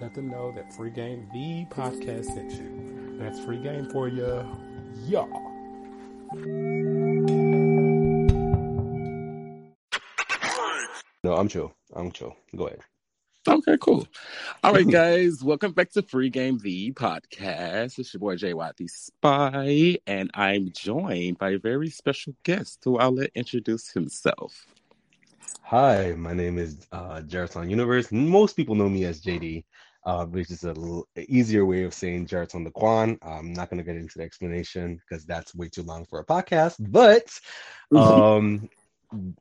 Let them know that Free Game, the podcast, sent you. That's free game for you. Y'all. No, I'm chill. I'm chill. Go ahead. Okay, cool. All right, guys, welcome back to Free Game the podcast. It's your boy Jay Watt, the Spy, and I'm joined by a very special guest who I'll let introduce himself. Hi, my name is uh, Jaraton Universe. Most people know me as JD, uh, which is a little easier way of saying Jaraton Daquan. I'm not going to get into the explanation because that's way too long for a podcast. But um,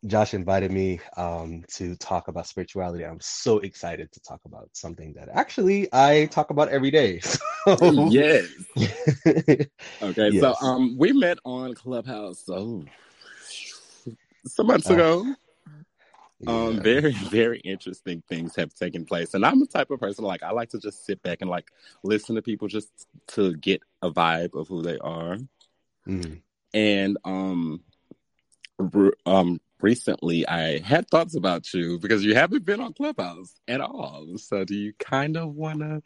Josh invited me um, to talk about spirituality. I'm so excited to talk about something that actually I talk about every day. So, yes. Okay, Yes. so um, we met on Clubhouse oh, some months Uh, ago. Um, very, very interesting things have taken place, and I'm the type of person like I like to just sit back and like listen to people just to get a vibe of who they are. Mhm. and um re- um recently i had thoughts about you because you haven't been on clubhouse at all so do you kind of want to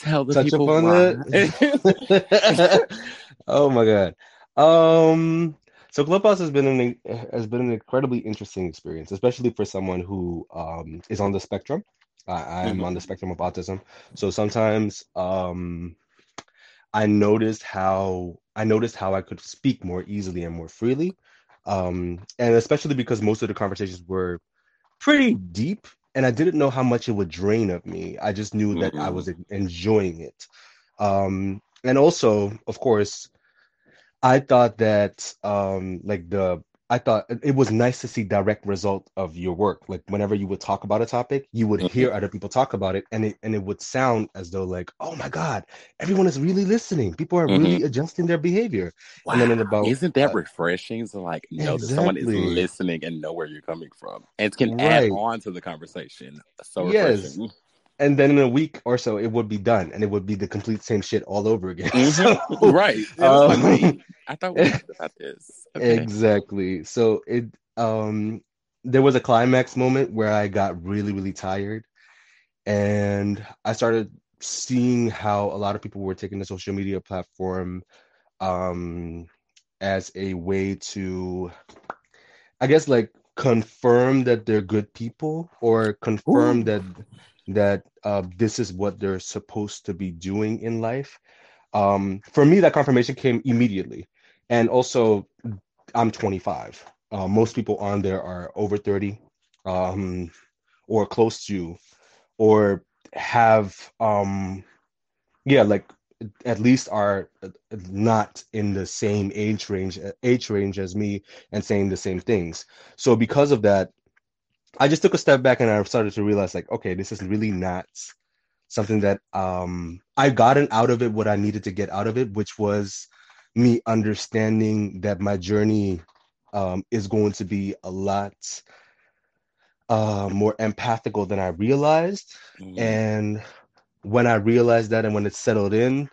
tell the Touch people why? oh my god. Um so Clubhouse has been an has been an incredibly interesting experience, especially for someone who um is on the spectrum. I, I'm Mhm. on the spectrum of autism. So sometimes um I noticed how I noticed how I could speak more easily and more freely. Um and especially because most of the conversations were pretty deep and I didn't know how much it would drain of me. I just knew that I Mhm. was enjoying it. Um, and also, of course, I thought that um, like the I thought it was nice to see direct result of your work. Like whenever you would talk about a topic, you would hear other people talk about it, and it and it would sound as though like, oh my God, everyone is really listening. People are really adjusting their behavior. And then in Wow, about- isn't that uh, refreshing to like know that someone is listening and know where you're coming from and can add on to the conversation so Yes. Refreshing And then in a week or so, it would be done, and it would be the complete same shit all over again. Mhm. So- right Um, like, i thought we talked about this Okay. Exactly. So it um there was a climax moment where I got really, really tired and I started seeing how a lot of people were taking the social media platform um as a way to I guess like confirm that they're good people or confirm Ooh. that that uh this is what they're supposed to be doing in life. Um for me that confirmation came immediately. And also I'm 25. Uh, most people on there are over 30, um, or close to, or have, um, yeah, like at least are not in the same age range age range as me and saying the same things. So because of that, I just took a step back and I started to realize like, okay, this is really not something that um I've gotten out of it what I needed to get out of it, which was me understanding that my journey um, is going to be a lot uh, more empathical than I realized. Mhm. And when I realized that, and when it settled in,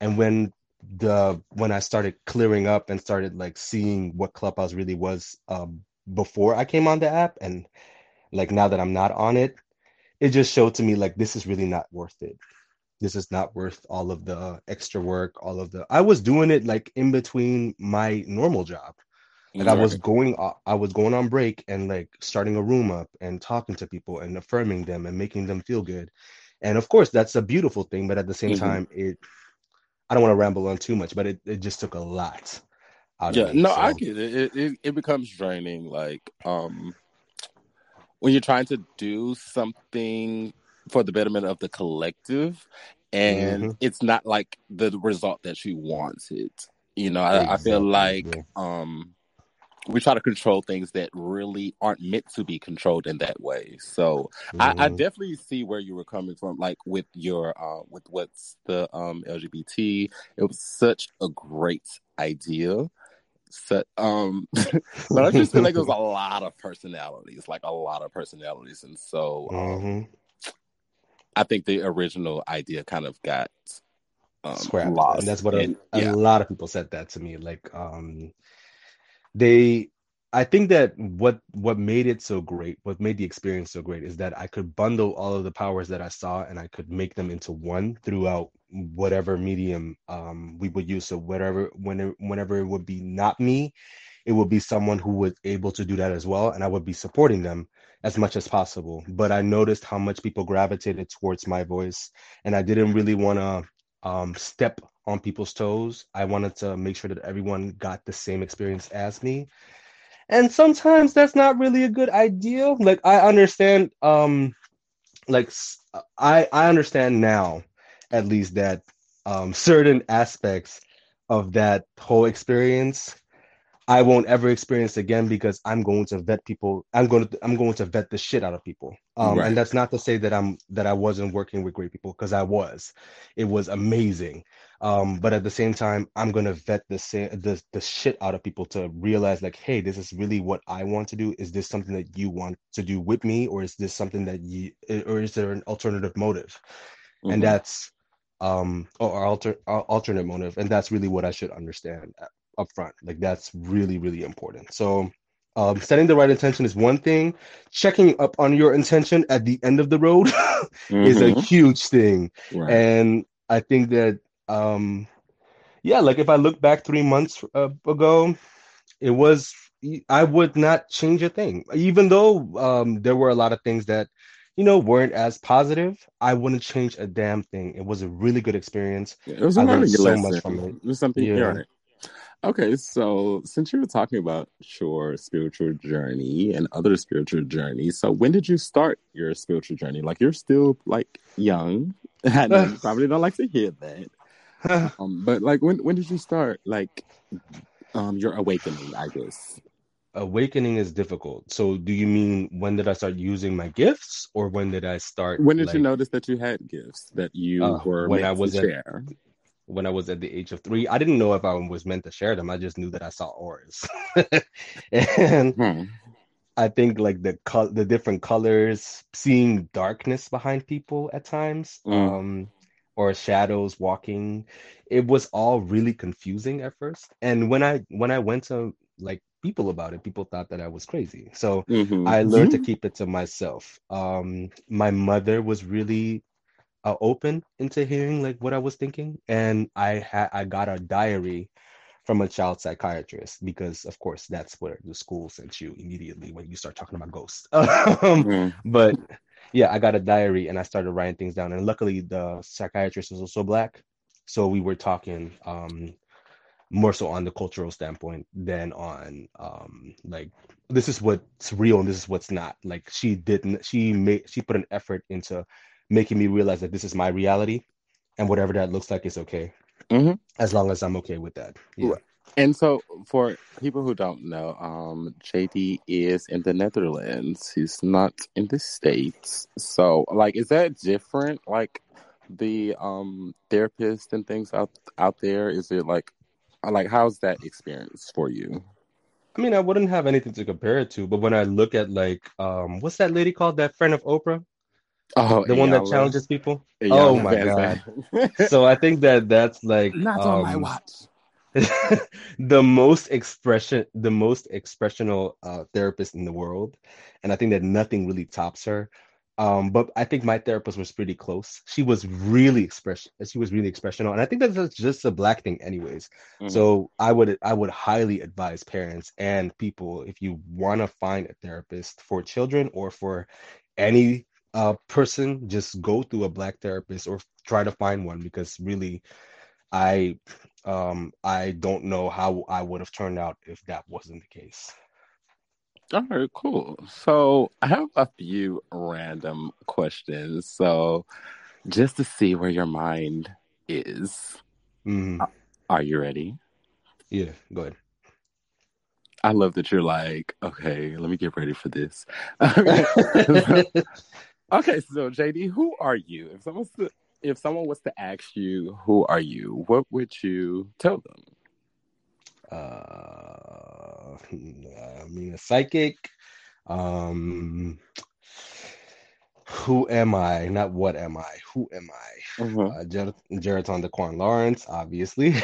and when the when I started clearing up and started like seeing what Clubhouse really was um, before I came on the app, and like now that I'm not on it, it just showed to me like this is really not worth it this is not worth all of the extra work all of the i was doing it like in between my normal job like i was going I was going on break and like starting a room up and talking to people and affirming them and making them feel good and of course that's a beautiful thing but at the same Mhm. time it i don't want to ramble on too much but it, it just took a lot out yeah me no i get it. it it it becomes draining like um when you're trying to do something for the betterment of the collective and Mhm. it's not like the result that you wanted you know I, I feel like yeah. um we try to control things that really aren't meant to be controlled in that way. So mm-hmm. I, I, definitely see where you were coming from, like with your uh, with what's the um, LGBT. It was such a great idea. So, um, but I just feel like there's a lot of personalities, like a lot of personalities, and so um, mm-hmm. I think the original idea kind of got um, lost. And that's what and, a, yeah. a lot of people said that to me. Like, um, they I think that what what made it so great, what made the experience so great, is that I could bundle all of the powers that I saw and I could make them into one throughout whatever medium um, we would use. So whatever, whenever, whenever it would be not me, it would be someone who was able to do that as well, and I would be supporting them as much as possible. But I noticed how much people gravitated towards my voice, and I didn't really want to um, step on people's toes. I wanted to make sure that everyone got the same experience as me. And sometimes that's not really a good idea. Like I understand um like I I understand now at least that um certain aspects of that whole experience I won't ever experience again because I'm going to vet people. I'm going to I'm going to vet the shit out of people. Um, right. And that's not to say that I'm that I wasn't working with great people because I was. It was amazing. Um, but at the same time, I'm gonna vet the the the shit out of people to realize like, hey, this is really what I want to do. Is this something that you want to do with me, or is this something that you, or is there an alternative motive? Mm-hmm. And that's um or alter alternate motive, and that's really what I should understand up front. Like that's really, really important. So um, setting the right intention is one thing. Checking up on your intention at the end of the road mm-hmm. is a mm-hmm. huge thing. Right. And I think that, um, yeah, like if I look back three months uh, ago, it was, I would not change a thing. Even though um, there were a lot of things that, you know, weren't as positive, I wouldn't change a damn thing. It was a really good experience. Yeah, it was a I learned so lesson. much from it. It was something yeah. Okay, so since you were talking about your spiritual journey and other spiritual journeys, so when did you start your spiritual journey? Like you're still like young. I know you probably don't like to hear that. Um, but like when when did you start like um your awakening, I guess? Awakening is difficult. So do you mean when did I start using my gifts or when did I start When did like, you notice that you had gifts that you uh, were when I was share? At, when I was at the age of three. I didn't know if I was meant to share them. I just knew that I saw auras, and hmm. I think like the co- the different colors, seeing darkness behind people at times, mm. um, or shadows walking, it was all really confusing at first. And when I when I went to like people about it, people thought that I was crazy. So mm-hmm. I learned mm-hmm. to keep it to myself. Um, my mother was really uh, open into hearing like what I was thinking, and I had I got a diary from a child psychiatrist because of course that's where the school sends you immediately when you start talking about ghosts. um, mm. But yeah, I got a diary and I started writing things down, and luckily the psychiatrist was also black, so we were talking um, more so on the cultural standpoint than on um, like this is what's real and this is what's not. Like she didn't she made she put an effort into making me realize that this is my reality and whatever that looks like is okay. Mm-hmm. as long as i'm okay with that. Yeah. and so for people who don't know um jd is in the netherlands. He's not in the states. So like is that different? Like the um therapist and things out out there? Is it like like how's that experience for you I mean, I wouldn't have anything to compare it to, but when I look at like, um, what's that lady called? That friend of Oprah? Oh, the one that challenges people. oh my god! so I think that that's like not um, on my um, watch. the most expression, the most expressional uh, therapist in the world, and I think that nothing really tops her. Um, but I think my therapist was pretty close. She was really expression. She was really expressional, and I think that's just a black thing, anyways. Mm-hmm. So I would I would highly advise parents and people if you want to find a therapist for children or for any uh, person just go through a black therapist or try to find one because really i um i don't know how i would have turned out if that wasn't the case all right cool so i have a few random questions so just to see where your mind is mm. are you ready yeah go ahead I love that you're like, okay, let me get ready for this. okay, so JD, who are you? If someone to, if someone was to ask you, who are you? What would you tell them? Uh, I mean, a psychic. Um, who am I? Not what am I? Who am I? Mm-hmm. Uh, Geraton Daquan Lawrence, obviously.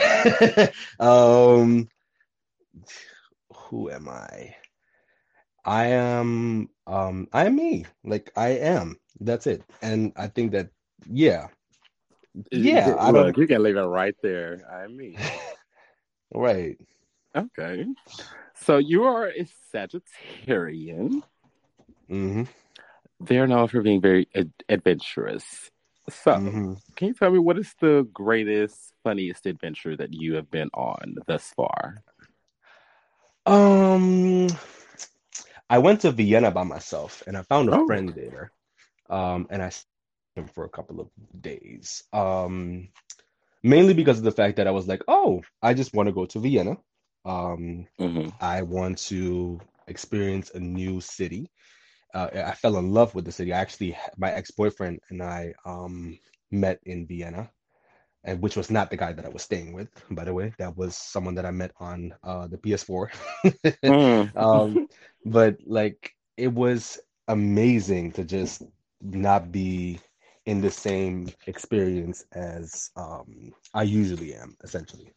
um, who am I? I am um I am me. Like I am. That's it. And I think that yeah. Yeah, I Look, don't you can leave it right there. I am me. right. okay. So you are a Sagittarian. Mm-hmm. They're known for being very ad- adventurous. So, Mm-hmm. can you tell me what is the greatest, funniest adventure that you have been on thus far? Um I went to Vienna by myself and I found a Oh. friend there. Um and I stayed him for a couple of days. Um mainly because of the fact that I was like, "Oh, I just want to go to Vienna." Um hmm I want to experience a new city. Uh, I fell in love with the city. I actually, my ex-boyfriend and I um, met in Vienna, and which was not the guy that I was staying with, by the way. That was someone that I met on uh, the PS4. Mm. um, but like, it was amazing to just not be in the same experience as um, I usually am, essentially.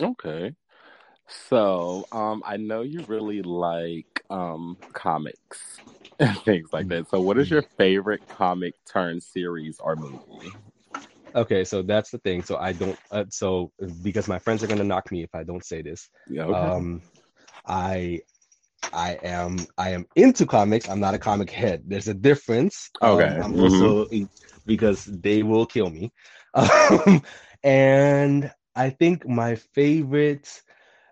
Okay. So, um, I know you really like um comics and things like that. So, what is your favorite comic turn series or movie? Okay, so that's the thing. So I don't. Uh, so because my friends are gonna knock me if I don't say this. Yeah. Okay. Um, I, I am, I am into comics. I'm not a comic head. There's a difference. Um, Okay. I'm Mhm. also because they will kill me. Um, and I think my favorite.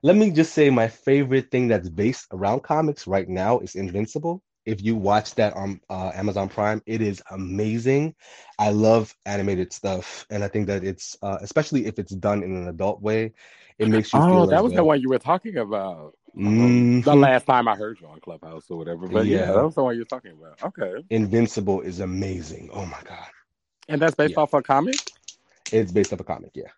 Let me just say my favorite thing that's based around comics right now is Invincible. If you watch that on uh, Amazon Prime, it is amazing. I love animated stuff, and I think that it's uh, especially if it's done in an adult way, it makes you oh, feel that as was the one you were talking about. Mhm. The last time I heard you on Clubhouse or whatever. But yeah, Yeah. that was the one you were talking about. Okay. Invincible is amazing. Oh my god, And that's based Yeah. off a comic? it's based off a comic. Yeah,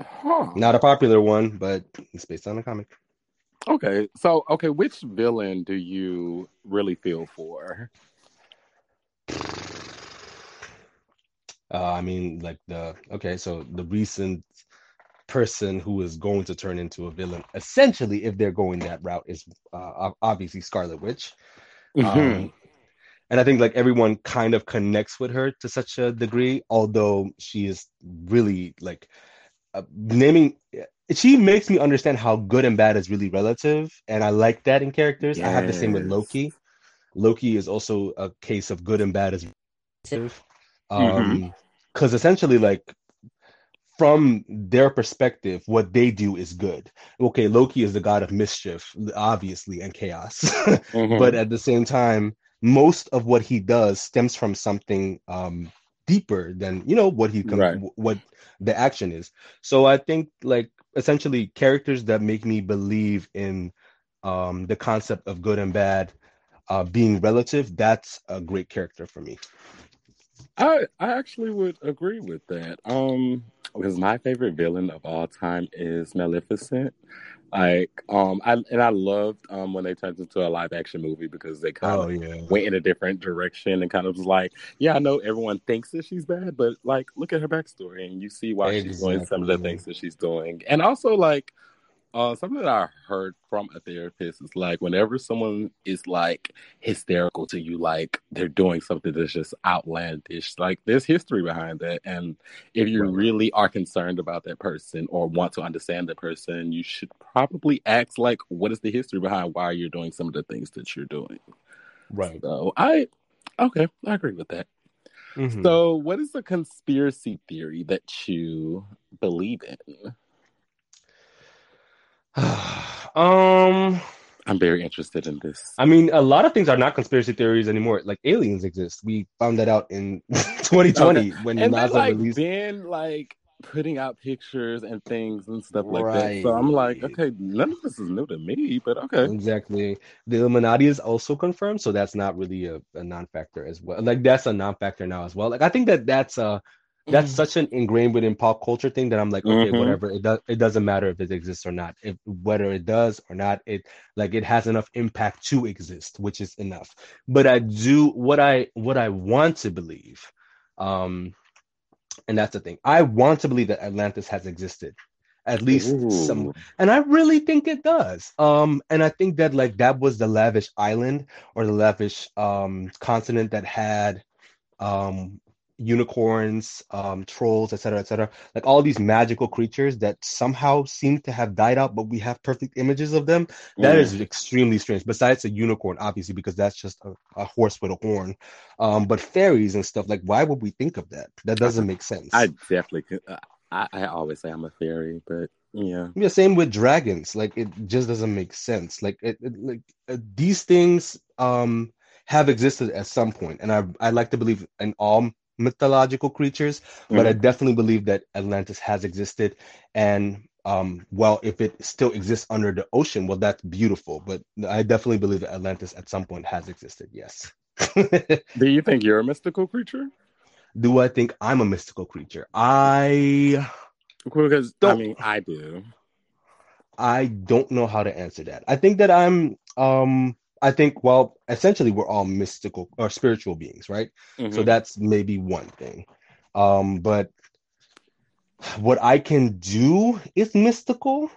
Huh. not a popular one, but it's based on a comic. Okay. So, okay, which villain do you really feel for? Uh, I mean, like the okay, so the recent person who is going to turn into a villain, essentially, if they're going that route, is uh, obviously Scarlet Witch. Um, and I think like everyone kind of connects with her to such a degree, although she is really like uh, naming. She makes me understand how good and bad is really relative, and I like that in characters. I have the same with Loki. Loki is also a case of good and bad is relative, Mm-hmm. um, because essentially, like from their perspective, what they do is good. Okay, Loki is the god of mischief, obviously, and chaos. Mhm. but at the same time most of what he does stems from something um deeper than you know what he com- Right. what the action is so i think like essentially characters that make me believe in um the concept of good and bad uh being relative that's a great character for me I I actually would agree with that. Um, because my favorite villain of all time is Maleficent. Like, um, I and I loved um when they turned into a live action movie because they kind oh of yeah went in a different direction and kind of was like, yeah, I know everyone thinks that she's bad, but like, look at her backstory and you see why she's doing some of the things that she's doing, and also like. Uh, something that I heard from a therapist is like whenever someone is like hysterical to you, like they're doing something that's just outlandish, like there's history behind that. And if you Right. really are concerned about that person or want to understand that person, you should probably ask, like, what is the history behind why you're doing some of the things that you're doing? right So I, okay, I agree with that. Mhm. So, what is the conspiracy theory that you believe in? um I'm very interested in this. I mean, a lot of things are not conspiracy theories anymore. Like aliens exist. We found that out in 2020 when And NASA then, like, released. been like putting out pictures and things and stuff like that. So I'm like, okay, none of this is new to me, but okay. Exactly. The Illuminati is also confirmed, so that's not really a, a non-factor as well. Like that's a non-factor now as well. Like I think that that's uh that's such an ingrained within pop culture thing that I'm like, okay, Mhm. whatever. It does. It doesn't matter if it exists or not. If whether it does or not, it like it has enough impact to exist, which is enough. But I do what I what I want to believe, um, and that's the thing. I want to believe that Atlantis has existed, at least some and I really think it does. Um, and I think that like that was the lavish island or the lavish um continent that had um unicorns, um, trolls, etc., etc. Like all these magical creatures that somehow seem to have died out, but we have perfect images of them. That Mm. is extremely strange. Besides a unicorn, obviously, because that's just a, a horse with a horn. Um, but fairies and stuff, like why would we think of that? That doesn't make sense. I definitely could. uh, I, I always say I'm a fairy, but yeah. Yeah, same with dragons. Like it just doesn't make sense. Like it, it like uh, these things um have existed at some point, and I I like to believe in all mythological creatures, but I definitely believe that Atlantis has existed. And um, well, if it still exists under the ocean, well, that's beautiful. But I definitely believe that Atlantis at some point has existed. Yes. Do you think you're a mystical creature? Do I think I'm a mystical creature? I Because I Don't- mean, I do. I don't know how to answer that. I think that I'm um I think well essentially we're all mystical or spiritual beings, right? So Mhm. that's maybe one thing. Um but what I can do is mystical.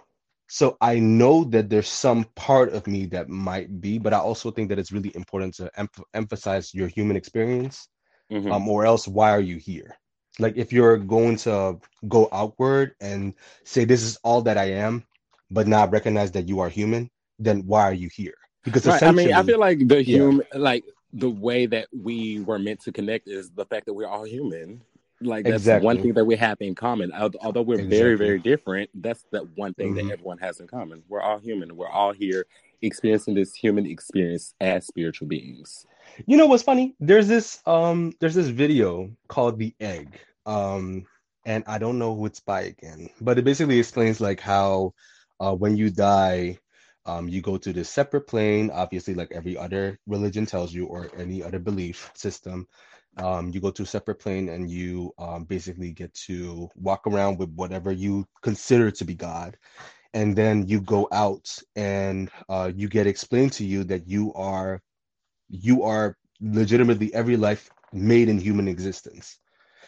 So I know that there's some part of me that might be, but I also think that it's really important to em- emphasize your human experience Mhm. um, or else why are you here? Like if you're going to go outward and say this is all that I am, but not recognize that you are human, then why are you here? Because Right. I mean, I feel like the Yeah. human, like the way that we were meant to connect is the fact that we're all human. Like that's Exactly. one thing that we have in common. Although we're very, Exactly. very different, that's that one thing Mhm. that everyone has in common. We're all human. We're all here experiencing this human experience as spiritual beings. you know what's funny? There's this um there's this video called The Egg. Um and I don't know who it's by again, but it basically explains like how uh when you die um you go to this separate plane, obviously like every other religion tells you or any other belief system. Um you go to a separate plane and you um basically get to walk around with whatever you consider to be God. And then you go out and uh you get explained to you that you are you are legitimately every life made in human existence.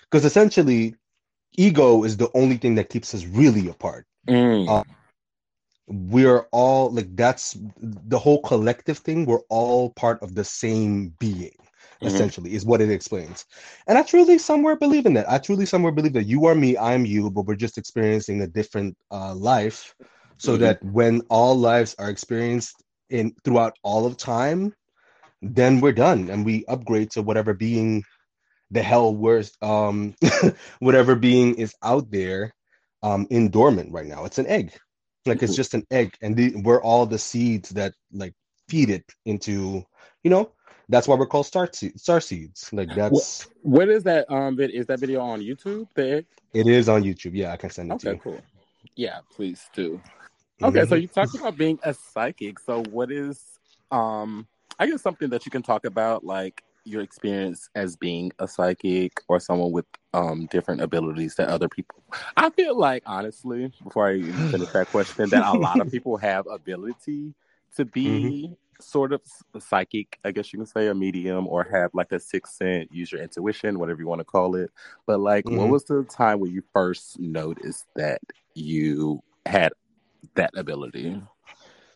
Because essentially, ego is the only thing that keeps us really apart. Mm. Uh, We're all like, that's the whole collective thing. We're all part of the same being, Mhm. essentially, is what it explains. And I truly somewhere believe in that. I truly somewhere believe that you are me, I'm you, but we're just experiencing a different uh, life. So Mhm. that when all lives are experienced in throughout all of time, then we're done and we upgrade to whatever being the hell we're um whatever being is out there um in dormant right now it's an egg like it's just an egg and the, we're all the seeds that like feed it into you know that's why we're called star, se- star seeds like that's What is that? Um, vid- is that video on YouTube? The egg? it is on youtube yeah i can send it to Okay, you cool. Yeah, please do. Okay, so Mhm. you talked about being a psychic. So what is um I guess something that you can talk about like your experience as being a psychic or someone with um different abilities that other people I feel like honestly, before I even finish that question, that a lot of people have ability to be sort of psychic, I guess you can say a medium or have like a sixth sense, use your intuition, whatever you want to call it. But like what Mhm. was the time when you first noticed that you had that ability?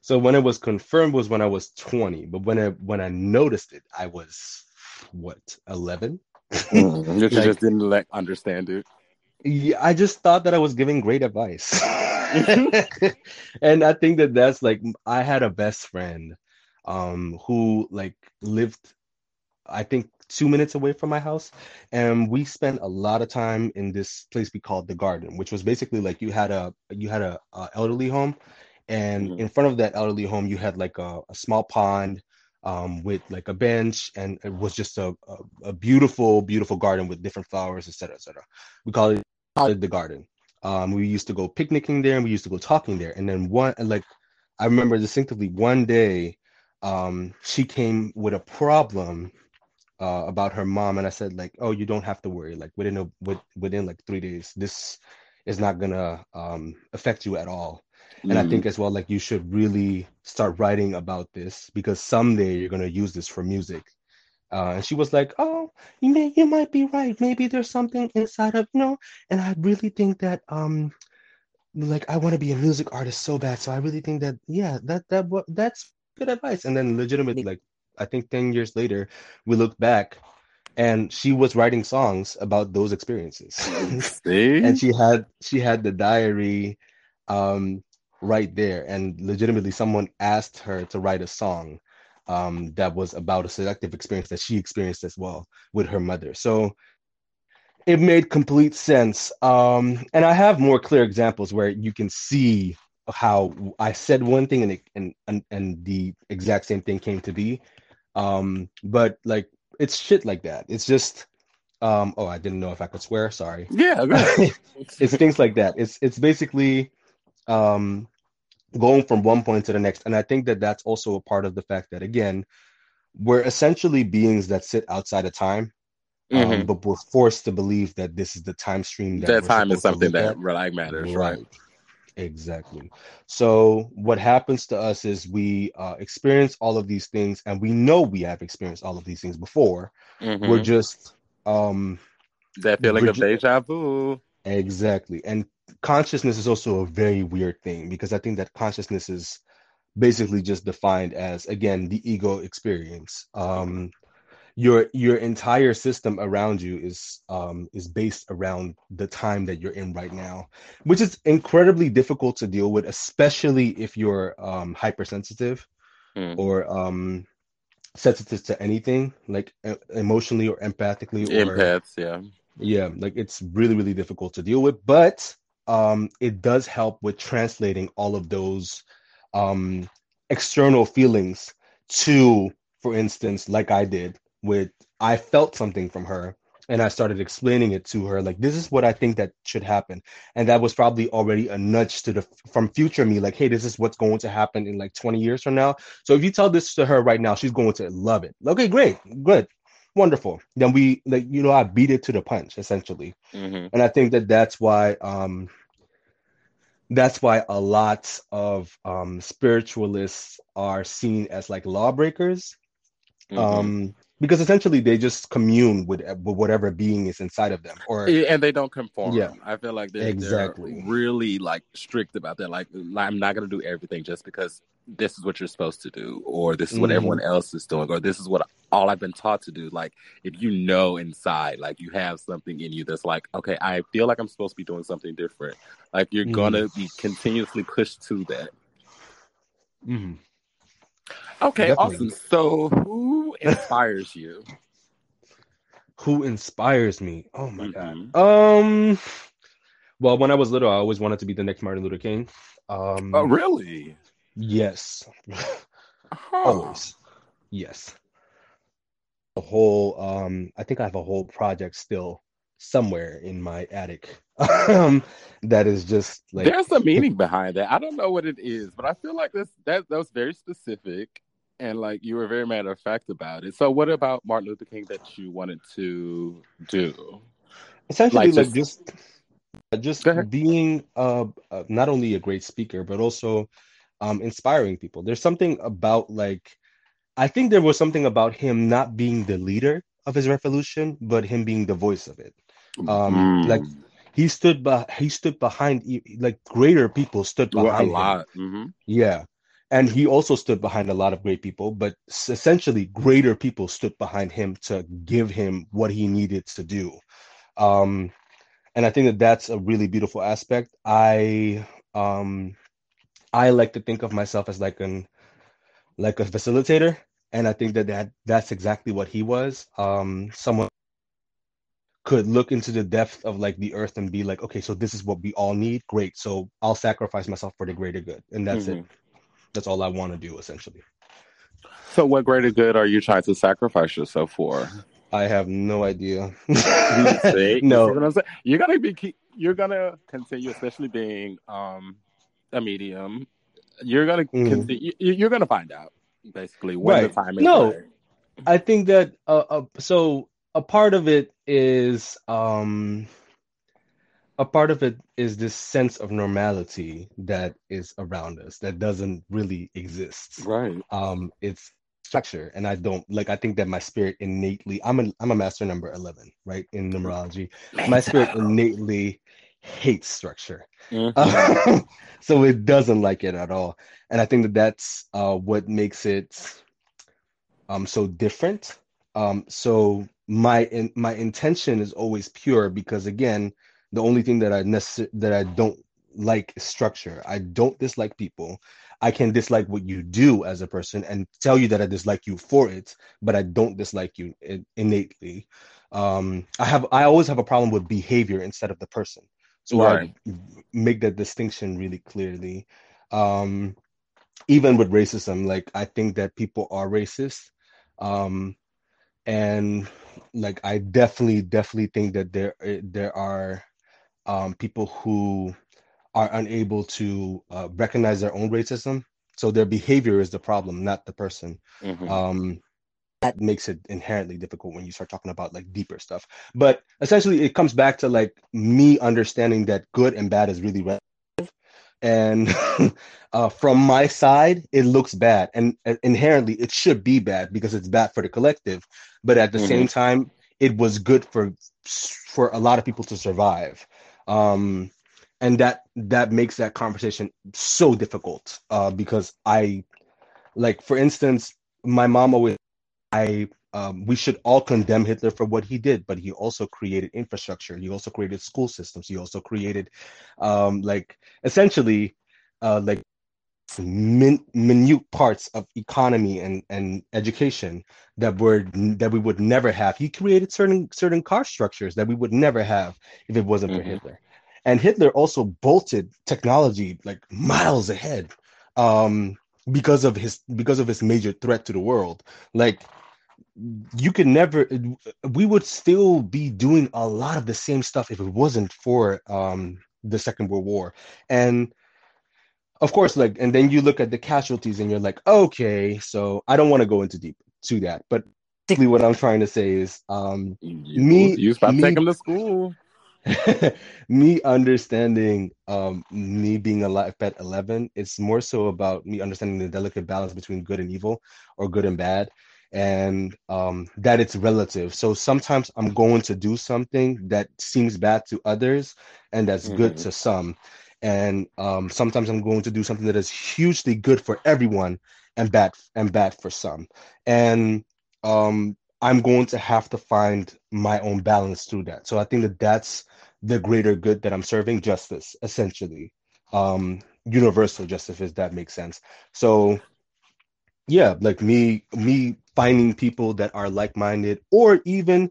so when it was confirmed was when i was 20 but when i when i noticed it i was what 11 you Like- just didn't like understand it. Yeah, I just thought that I was giving great advice. and I think that that's like I had a best friend um who like lived I think 2 minutes away from my house and we spent a lot of time in this place we called the garden which was basically like you had a you had a, a elderly home and Mhm. in front of that elderly home you had like a, a small pond um with like a bench and it was just a, a, a beautiful beautiful garden with different flowers etc cetera, etc cetera. we call it call it the garden Um, we used to go picnicking there, and we used to go talking there. And then one, like, I remember distinctively one day, um, she came with a problem uh, about her mom, and I said like, "Oh, you don't have to worry. Like within a with, within like three days, this is not gonna um, affect you at all." And I think as well, like you should really start writing about this because someday you're gonna use this for music. Uh, and she was like, "Oh, you may you might be right. Maybe there's something inside of you know." And I really think that um, like I want to be a music artist so bad. So I really think that yeah, that that what that's good advice. And then legitimately, like I think ten years later, we look back, and she was writing songs about those experiences. And she had she had the diary um right there. And legitimately someone asked her to write a song um that was about a selective experience that she experienced as well with her mother. So it made complete sense. Um and i have more clear examples where you can see how i said one thing and it, and, and and the exact same thing came to be. Um but like it's shit like that. It's just um oh i didn't know if i could swear. Sorry. Yeah, go it's things like that. It's it's basically um, going from one point to the next, and I think that that's also a part of the fact that again, we're essentially beings that sit outside of time, um, Mhm. but we're forced to believe that this is the time stream that, that time is something that at. really matters, right? Exactly. So what happens to us is we uh, experience all of these things, and we know we have experienced all of these things before. Mhm. We're just um, that feeling of deja vu. Exactly. And consciousness is also a very weird thing because I think that consciousness is basically just defined as again the ego experience. Um your your entire system around you is um is based around the time that you're in right now, which is incredibly difficult to deal with, especially if you're um hypersensitive Hmm. or um sensitive to anything like emotionally or empathically or Empaths, yeah. yeah, like it's really, really difficult to deal with, but um, it does help with translating all of those um, external feelings to, for instance, like I did with I felt something from her and I started explaining it to her, like this is what I think that should happen, and that was probably already a nudge to the from future me, like hey, this is what's going to happen in like 20 years from now. So if you tell this to her right now, she's going to love it. Okay, great, good wonderful. Then we like you know i beat it to the punch essentially. Hmm and i think that that's why um that's why a lot of um spiritualists are seen as like lawbreakers. Mm-hmm. um because essentially they just commune with, with whatever being is inside of them or and they don't conform. Yeah. I feel like they're, Exactly. they're really like strict about that. Like, I'm not going to do everything just because this is what you're supposed to do, or this is what Mhm. everyone else is doing, or this is what all I've been taught to do. Like, if you know inside, like you have something in you that's like, okay, I feel like I'm supposed to be doing something different. Like, you're Mhm. gonna be continuously pushed to that. Mhm. Okay, Definitely. awesome. So, who inspires you? who inspires me oh my Mhm. god um well when i was little i always wanted to be the next martin luther king um Oh, really? yes Huh. always yes a whole um i think i have a whole project still somewhere in my attic um that is just like There's a meaning behind that. I don't know what it is, but I feel like this that that was very specific and like you were very matter of fact about it. So what about Martin Luther King that you wanted to do? essentially like like just- just just being uh, uh not only a great speaker but also um inspiring people there's something about like i think there was something about him not being the leader of his revolution but him being the voice of it Um, Mm. like, he stood by he stood behind like greater people stood Well, a behind him lot. hmm Yeah. And he also stood behind a lot of great people, but essentially greater people stood behind him to give him what he needed to do. Um, and I think that that's a really beautiful aspect. I um, I like to think of myself as like an like a facilitator, and I think that, that that's exactly what he was. Um, someone could look into the depth of like the earth and be like, okay, so this is what we all need. Great. So I'll sacrifice myself for the greater good, and that's it. That's all I want to do essentially. So what greater good are you trying to sacrifice yourself for? I have no idea. No. You see what I'm saying? You're gonna be you're gonna continue, especially being um a medium. You're gonna Mhm. continue. you- You're gonna find out basically when the Right. time is No. right. I think that uh, uh, so a part of it is um a part of it is this sense of normality that is around us that doesn't really exist. Right. Um it's structure and I don't like I think that my spirit innately I'm a I'm a master number 11, right? In numerology. My spirit innately hates structure. Mhm. Um, so it doesn't like it at all and i think that that's uh, what makes it um, so different um, so my in, my intention is always pure because again the only thing that i necess- that i don't like is structure. I don't dislike people. I can dislike what you do as a person and tell you that i dislike you for it but i don't dislike you in- innately. Um, i have i always have a problem with behavior instead of the person. So Right. I make that distinction really clearly. Um, even with racism, like I think that people are racist, um, and like I definitely, definitely think that there there are um, people who are unable to uh, recognize their own racism. So their behavior is the problem, not the person Mhm. um that makes it inherently difficult when you start talking about like deeper stuff but essentially it comes back to like me understanding that good and bad is really relative and uh, from my side it looks bad and uh, inherently it should be bad because it's bad for the collective but at the Mhm. same time it was good for for a lot of people to survive um and that that makes that conversation so difficult uh because i like for instance my mom always i um, we should all condemn hitler for what he did but he also created infrastructure. He also created school systems. He also created um like essentially uh like min- minute parts of economy and and education that were that we would never have. He created certain certain car structures that we would never have if it wasn't for Mhm. hitler. And hitler also bolted technology like miles ahead um because of his because of his major threat to the world. Like you could never we would still be doing a lot of the same stuff if it wasn't for um the second world war. And of course like and then you look at the casualties and you're like okay so i don't want to go into deep to that but basically what i'm trying to say is um You, me- you about to take them to school. me understanding um me being alive at 11 it's more so about me understanding the delicate balance between good and evil or good and bad and um that it's relative so sometimes i'm going to do something that seems bad to others and that's good Mhm. to some and um sometimes i'm going to do something that is hugely good for everyone and bad and bad for some. And um i'm going to have to find my own balance through that. So i think that that's the greater good that I'm serving, justice, essentially, um, universal justice, if that makes sense. So, yeah, like me, me finding people that are like-minded, or even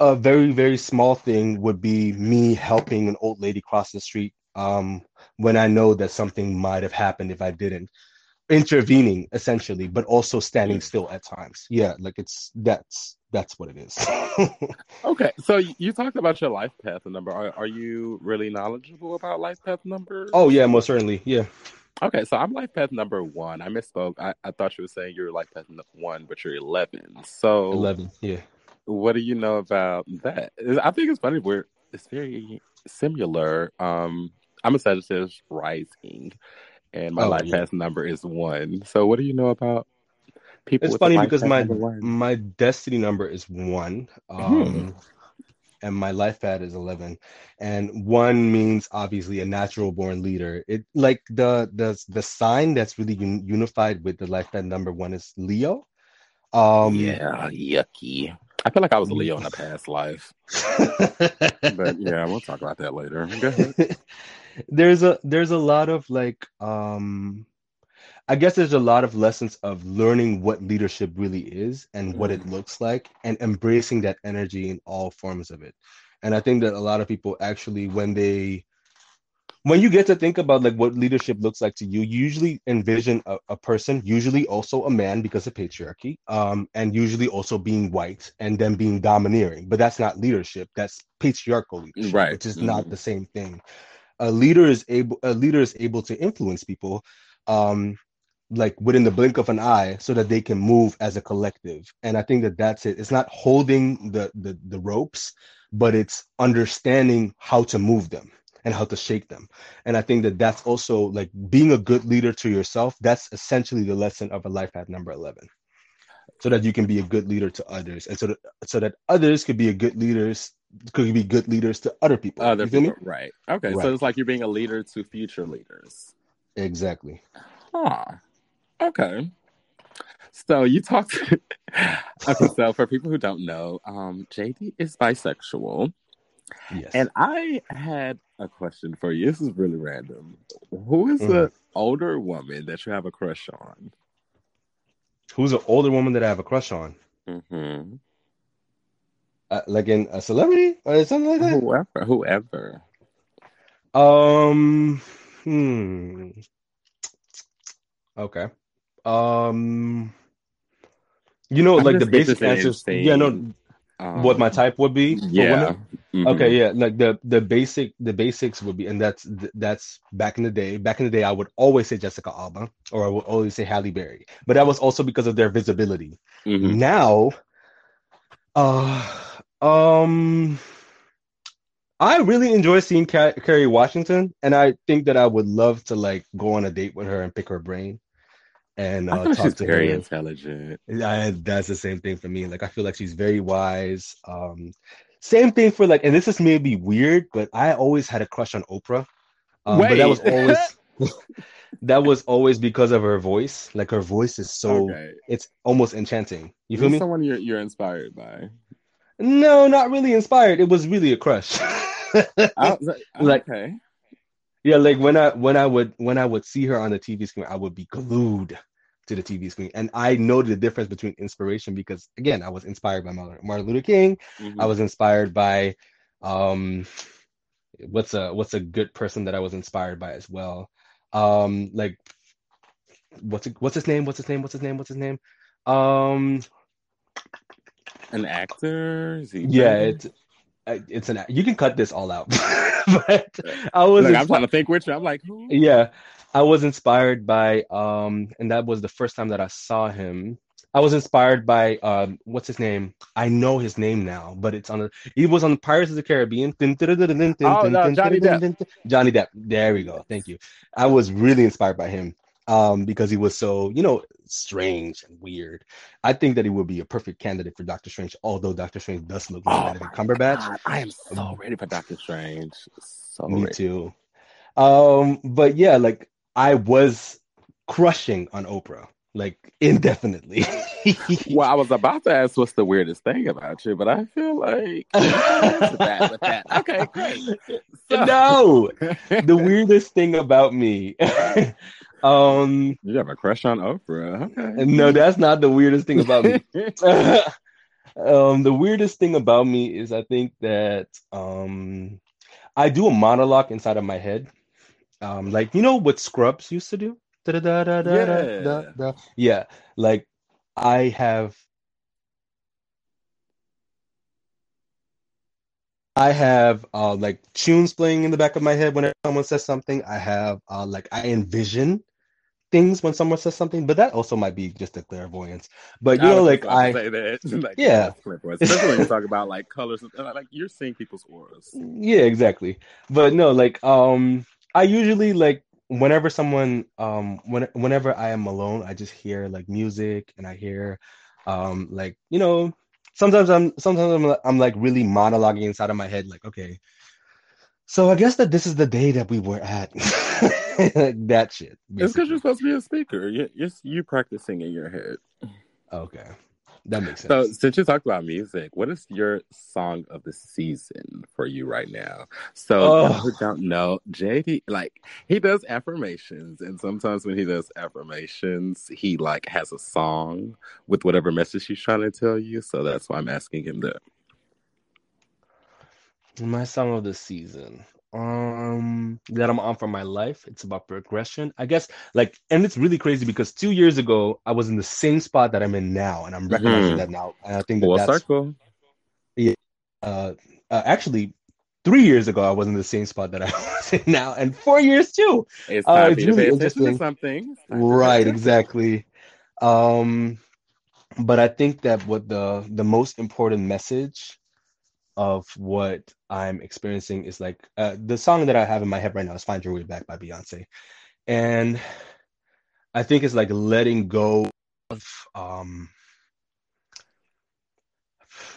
a very, very small thing would be me helping an old lady cross the street um, when I know that something might have happened if I didn't. Intervening, essentially, but also standing Mm. still at times. Yeah, like it's that's that's what it is. Okay, so you talked about your life path number. Are, are you really knowledgeable about life path number? oh yeah, most certainly. Yeah. Okay, so I'm life path number one. I misspoke. I, I thought you were saying you're life path one, but you're 11. So 11 yeah what do you know about that? I think it's funny. We're it's very similar. Um, I'm a Sagittarius rising, and my Oh, life yeah. path number is one. So what do you know about people? it's funny because my my destiny number is one um and my life path is 11 and one means obviously a natural born leader it like the the the sign that's really un- unified with the life path number one is leo um yeah, yucky. I feel like I was a Leo in a past life, but yeah, we'll talk about that later. There's a there's a lot of like um I guess there's a lot of lessons of learning what leadership really is and what it looks like and embracing that energy in all forms of it. And I think that a lot of people actually when they when you get to think about like what leadership looks like to you, you usually envision a, a person, usually also a man because of patriarchy, um, and usually also being white and then being domineering. But that's not leadership. That's patriarchal leadership, Right. which is Mhm. not the same thing. A leader is able a leader is able to influence people um like within the blink of an eye so that they can move as a collective. And i think that that's it. It's not holding the the, the ropes but it's understanding how to move them and how to shake them. And i think that that's also like being a good leader to yourself that's essentially the lesson of a life path number 11 so that you can be a good leader to others and so that so that others could be a good leaders could be good leaders to other people Other you feel me people, right? Okay, Right. so it's like you're being a leader to future leaders. exactly Huh. Okay. So you talked. okay, so for people who don't know, um, JD is bisexual, yes and I had a question for you. This is really random. Who is Mhm. the older woman that you have a crush on? who's an older woman that i have a crush on Mm-hmm. Uh, like in a celebrity or something like that Whoever, whoever. Um, hmm. Okay. Um, you know, I'm like the basic answers. Yeah, no. Um, What my type would be? Yeah. Mhm. Okay, yeah, like the the basic the basics would be, and that's that's back in the day. Back in the day, I would always say Jessica Alba, or I would always say Halle Berry, but that was also because of their visibility. Mhm. Now, uh, um, I really enjoy seeing Kerry Washington, and I think that I would love to like go on a date with her and pick her brain and uh, feel talk she's to very her. intelligent. I, that's the same thing for me. Like I feel like she's very wise. Um, same thing for like, and this is maybe weird, but I always had a crush on Oprah. Um, but that was always that was always because of her voice. Like her voice is so okay. it's almost enchanting. You feel Who's me? Someone you're you're inspired by. No, not really inspired. It was really a crush. I like, okay. yeah, like when I when I would when I would see her on the TV screen, I would be glued to the TV screen, and I know the difference between inspiration because again, I was inspired by Martin Luther King. Mhm. I was inspired by, um, what's a what's a good person that I was inspired by as well. Um, like what's what's his name? What's his name? What's his name? What's his name? Um, An actor? Is he yeah, famous? it's uh, it's an you can cut this all out, but I was Like, I'm trying to think which. I'm like, who? yeah i was inspired by um and that was the first time that i saw him i was inspired by um what's his name i know his name now but it's on a he was on pirates of the caribbean Oh, no, Johnny Depp. johnny depp there we go thank you i was really inspired by him um because he was so you know strange and weird i think that he would be a perfect candidate for doctor strange although doctor strange does look like Oh benedict cumberbatch God, I am so ready for Doctor Strange. So Me ready. too. Um, but yeah, like I was crushing on Oprah, like indefinitely. Well, I was about to ask what's the weirdest thing about you, but I feel like that, with that. Okay, great. So- no, the weirdest thing about me. um, You have a crush on Oprah. Okay. no, that's not the weirdest thing about me. um, the weirdest thing about me is I think that um, I do a monologue inside of my head. Um, like you know what Scrubs used to do? Da-da-da-da-da-da-da. Yeah, like I have I have uh like tunes playing in the back of my head whenever someone says something. I have uh like I envision things when someone says something, but that also might be just a clairvoyance. But you I know, like just about to I say that. like, Yeah. clipboard. especially when you talk about like colors, like you're seeing people's auras. Yeah, exactly. But no, like um I usually like whenever someone um when whenever I am alone, I just hear like music and I hear um like, you know, sometimes I'm sometimes I'm, I'm like really monologuing inside of my head like, okay. So I guess that this is the day that we were at. like that shit. It's because you're supposed to be a speaker. You're, you're you practicing in your head. Okay. That makes sense. So since you talked about music, what is your song of the season for you right now? So Oh. who don't know, JD like he does affirmations, and sometimes when he does affirmations, he like has a song with whatever message he's trying to tell you. So that's why I'm asking him that. My song of the season. Um that I'm on for my life. It's about progression. I guess like and it's really crazy because two years ago I was in the same spot that I'm in now and I'm recognizing Mhm. that now. And I think that Full that's circle. uh, uh actually three years ago I was in the same spot that I was in now and four years too. It's Uh, time it's to really pay attention to interesting. something. It's time to pay Right, exactly. Um but I think that what the the most important message of what I'm experiencing is like uh, the song that I have in my head right now is Find Your Way Back by Beyonce. And I think it's like letting go of um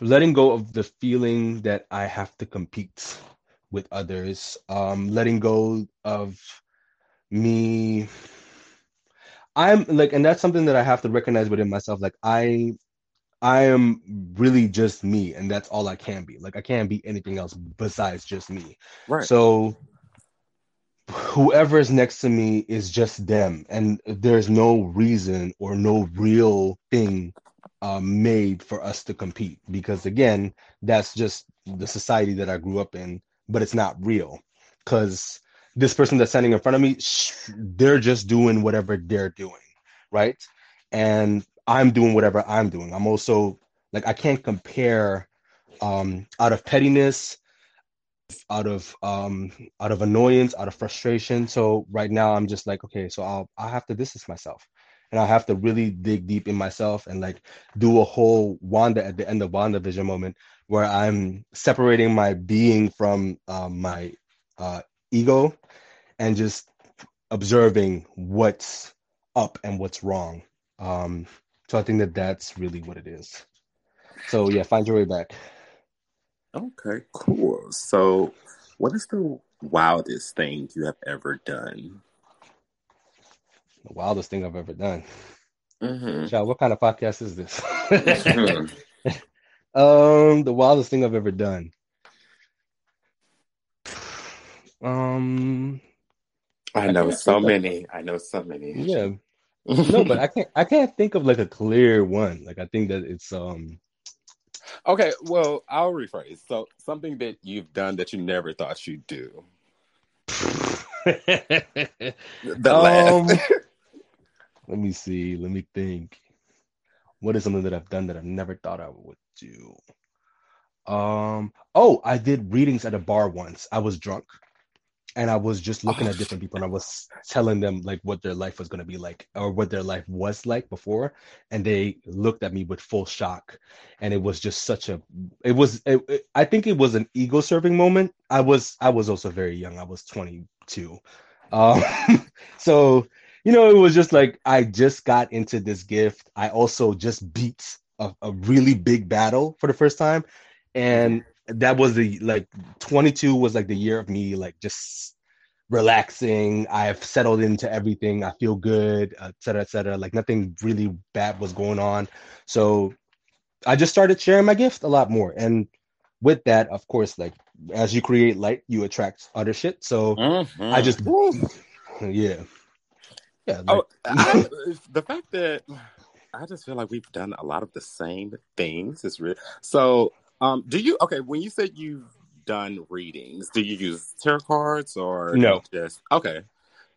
letting go of the feeling that I have to compete with others, um, letting go of me. I'm like, and that's something that I have to recognize within myself. Like, I, I am really just me, and that's all I can be. Like, I can't be anything else besides just me. Right. So whoever is next to me is just them, and there's no reason or no real thing uh, made for us to compete because again, that's just the society that I grew up in, but it's not real because this person that's standing in front of me, sh- they're just doing whatever they're doing, right? And I'm doing whatever I'm doing. I'm also like I can't compare um, out of pettiness out of um out of annoyance out of frustration. So right now i'm just like okay so i'll i have to distance myself. And i have to really dig deep in myself and like do a whole wanda at the end of WandaVision moment where i'm separating my being from um, my uh ego and just observing what's up and what's wrong. Um so i think that that's really what it is so yeah find your way back Okay, cool. So, what is the wildest thing you have ever done? the wildest thing i've ever done Mm-hmm. Child, what kind of podcast is this? um, the wildest thing I've ever done. Um, I I know can't so many. I know so many. yeah, no, but I can't. I can't think of like a clear one. Like I think that it's um. okay, well, I'll rephrase. So, something that you've done that you never thought you'd do. The Um, let me see. Let me think. What is something that I've done that I've never thought I would do? Um. Oh, I did readings at a bar once. I was drunk, and I was just looking Oh, at different people, and I was telling them like what their life was going to be like, or what their life was like before, and they looked at me with full shock, and it was just such a. It was. It, it- I think it was an ego serving moment. I was. I was also very young. I was 22. Um. so you know, it was just like I just got into this gift. I also just beat a, a really big battle for the first time. And that was the like 22 was like the year of me like just relaxing. I've settled into everything. I feel good, et cetera, et cetera. Like nothing really bad was going on. So I just started sharing my gift a lot more. And with that, of course, like as you create light, you attract other shit. So Mhm. I just Woo. yeah. Yeah. like- Oh, I, the fact that I just feel like we've done a lot of the same things is real. So, um, do you okay when you said you've done readings? Do you use tarot cards or No. Just okay.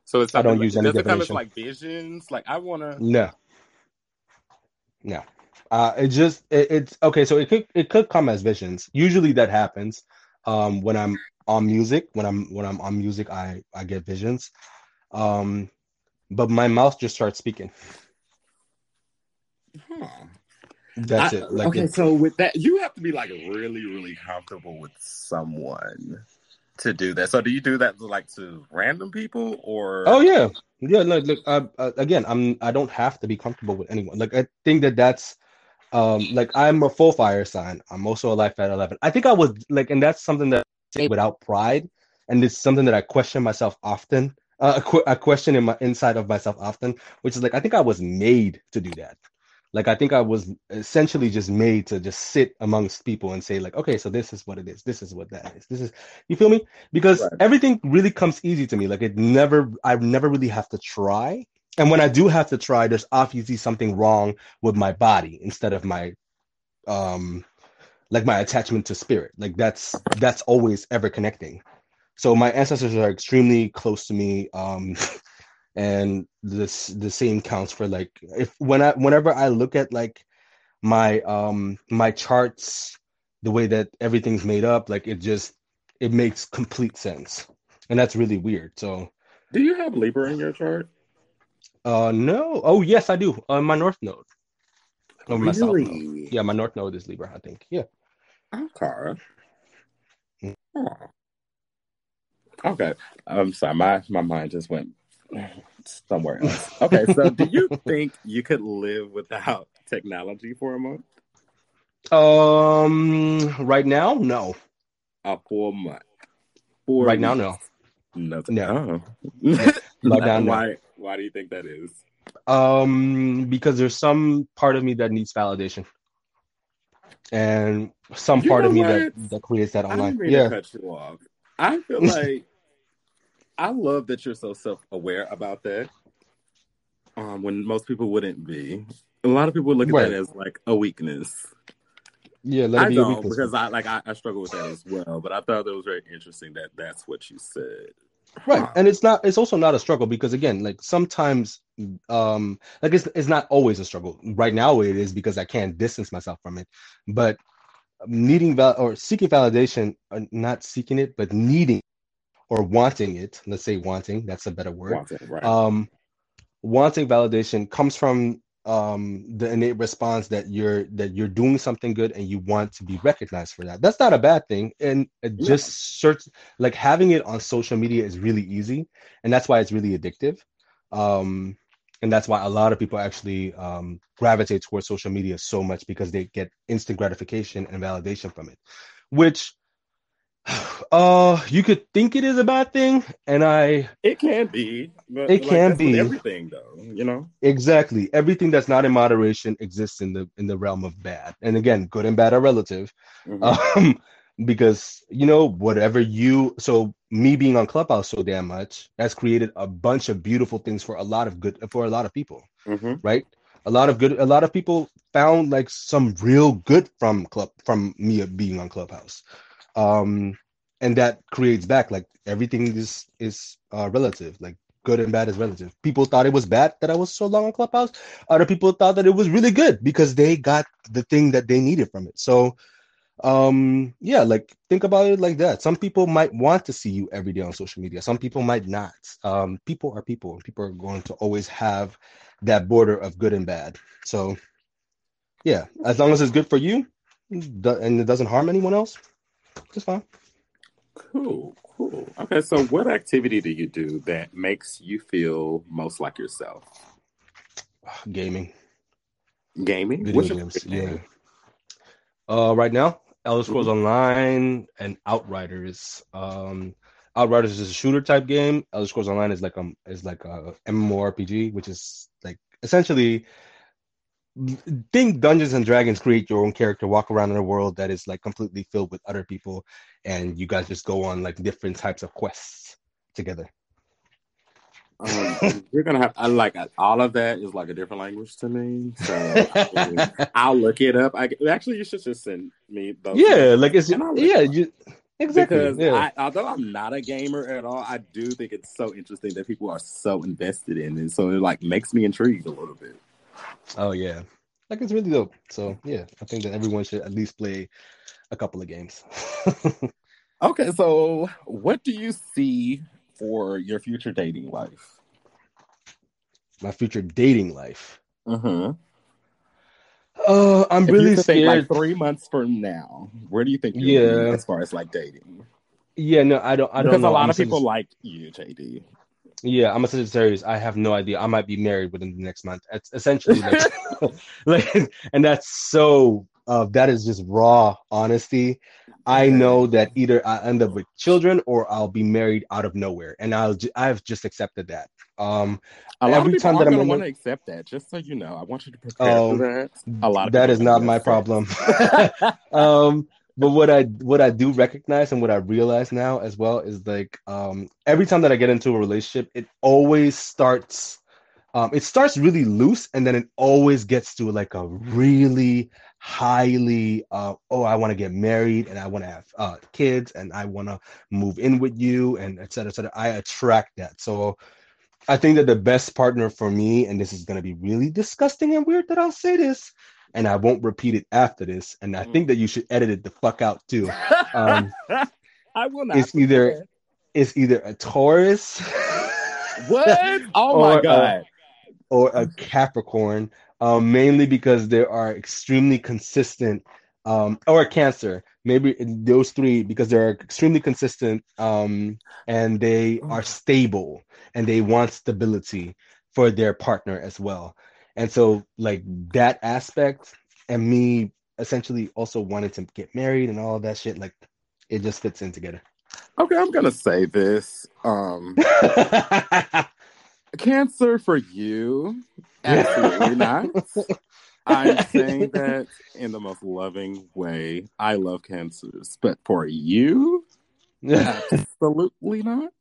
So it's I don't something use like, any does it come as like visions? Like I want to. No, no. Uh, it just it, it's okay. So it could it could come as visions. Usually that happens um, when I'm on music. When I'm when I'm on music, I I get visions. Um, but my mouth just starts speaking. That's I- it. Like okay, it, so with that, you have to be like really, really comfortable with someone to do that. So do you do that like to random people or? oh yeah, yeah. Look, look. Uh, uh, again, I'm I don't have to be comfortable with anyone. Like I think that that's um like I'm a full fire sign. I'm also a life at eleven. I think I was like, and that's something that I say without pride, and it's something that I question myself often. Uh, a, que- a question in my inside of myself often, which is like I think I was made to do that. Like I think I was essentially just made to just sit amongst people and say like, okay, so this is what it is. This is what that is. This is you feel me? Because Right. everything really comes easy to me. Like it never, I never really have to try. And when I do have to try, there's obviously something wrong with my body instead of my, um, like my attachment to spirit. Like that's that's always ever connecting. so my ancestors are extremely close to me. Um, and this the same counts for like if when I whenever I look at like my um my charts, the way that everything's made up, like it just it makes complete sense, and that's really weird. So, do you have Libra in your chart? Uh, no. Oh, yes, I do. On uh, my north node. Oh, my south node. Yeah, my north node is Libra. I think. Yeah. Okay. Mm. Oh. Okay. I'm sorry. My my mind just went somewhere else. Okay, so do you think you could live without technology for a month? Um, right now, no. A full month. Four right now, no. Nothing. No. right now, no. Why? Why do you think that is? Um, because there's some part of me that needs validation, and some you part of me that that creates that online. I yeah. cut you off. I feel like I love that you're so self-aware about that. Um, when most people wouldn't be. A lot of people look at right. that as like a weakness. Yeah, I don't because I like I, I, struggle with that as well. But I thought it was very interesting that that's what you said. Right, huh. and it's not. It's also not a struggle because again, like sometimes, um, like it's it's not always a struggle. Right now, it is because I can't distance myself from it. But needing val or seeking validation, uh, not seeking it, but needing or wanting it let's say wanting that's a better word. Wanting, right. um wanting validation comes from um the innate response that you're that you're doing something good and you want to be recognized for that. That's not a bad thing. And it yeah. just search like having it on social media is really easy. And that's why it's really addictive. Um and that's why a lot of people actually um, gravitate towards social media so much because they get instant gratification and validation from it which uh, you could think it is a bad thing, and I. It can be. it like, can be everything, though. You know. Exactly. Everything that's not in moderation exists in the in the realm of bad. And again, good and bad are relative. Mm-hmm. Um, because you know whatever you so me being on clubhouse so damn much has created a bunch of beautiful things for a lot of good for a lot of people mm-hmm. right a lot of good a lot of people found like some real good from club from me being on clubhouse um and that creates back like everything is is uh, relative like good and bad is relative. People thought it was bad that i was so long on clubhouse. Other people thought that it was really good because they got the thing that they needed from it. So um yeah like think about it like that. Some people might want to see you every day on social media. Some people might not. Um people are people and people are going to always have that border of good and bad. So yeah as long as it's good for you and it doesn't harm anyone else just fine. Cool, cool. Okay, so what activity do you do that makes you feel most like yourself? Gaming. Gaming? Video What's games, yeah. Uh, right now, Elder Scrolls mm-hmm. Online and Outriders. Um, Outriders is a shooter type game. Elder Scrolls Online is like um is like a MMORPG, which is like essentially think Dungeons and Dragons create your own character, walk around in a world that is like completely filled with other people, and you guys just go on like different types of quests together. Um, you're gonna have I like all of that is like a different language to me, so I will look it up. I actually you should just send me those. Yeah, like it's yeah, you, exactly. Because yeah. I, although I'm not a gamer at all, I do think it's so interesting that people are so invested in it. So it like makes me intrigued a little bit. Oh yeah, like it's really dope. So yeah, I think that everyone should at least play a couple of games. okay, so what do you see for your future dating life? My future dating life. Mm-hmm. Uh, I'm if really scared. like three months from now, where do you think yeah. as far as like dating? Yeah, no, I don't. I don't. Because know. a lot I'm of people like you, JD. Yeah, I'm a Sagittarius. I have no idea. I might be married within the next month. It's essentially like, like and that's so uh, that is just raw honesty. I know that either I end up with children or I'll be married out of nowhere, and I'll ju- I've just accepted that. Um, a lot every of people time that I'm going to want to accept that. Just so you know, I want you to prepare um, for that. A lot of that is not my problem. um, but what I what I do recognize and what I realize now as well is like um, every time that I get into a relationship, it always starts um, it starts really loose and then it always gets to like a really highly uh, oh i want to get married and i want to have uh, kids and i want to move in with you and et cetera, et cetera. I attract that. So i think that the best partner for me and this is going to be really disgusting and weird that i'll say this and i won't repeat it after this and i Mm. think that you should edit it the fuck out too um, I will not. it's either it's either a taurus What? Oh Or, my uh, god. or a Capricorn, um, mainly because they are extremely consistent, um, or a Cancer, maybe those three because they're extremely consistent, um, and they are stable and they want stability for their partner as well. And so, like that aspect, and me essentially also wanted to get married and all of that shit, like it just fits in together. Okay, I'm gonna say this. Um cancer for you. Absolutely not. I'm saying that in the most loving way. I love cancers, but for you, absolutely not.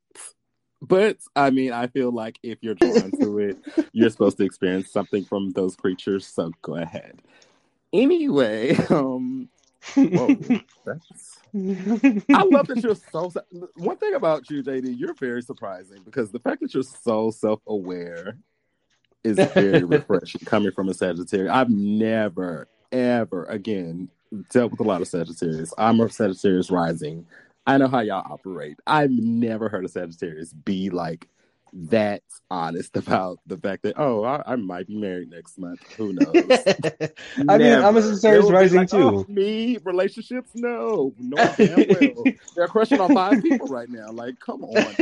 But I mean, I feel like if you're drawn to it, you're supposed to experience something from those creatures. So go ahead. Anyway, um, whoa, I love that you're so. One thing about you, JD, you're very surprising because the fact that you're so self-aware is very refreshing coming from a Sagittarius. I've never, ever again dealt with a lot of Sagittarius. I'm a Sagittarius rising. I know how y'all operate. I've never heard a Sagittarius be like that honest about the fact that oh, I, I might be married next month. Who knows? I mean, I'm a Sagittarius They will be rising like, too. "Oh, me relationships? No, no, damn well. They're crushing on five people right now. Like, come on.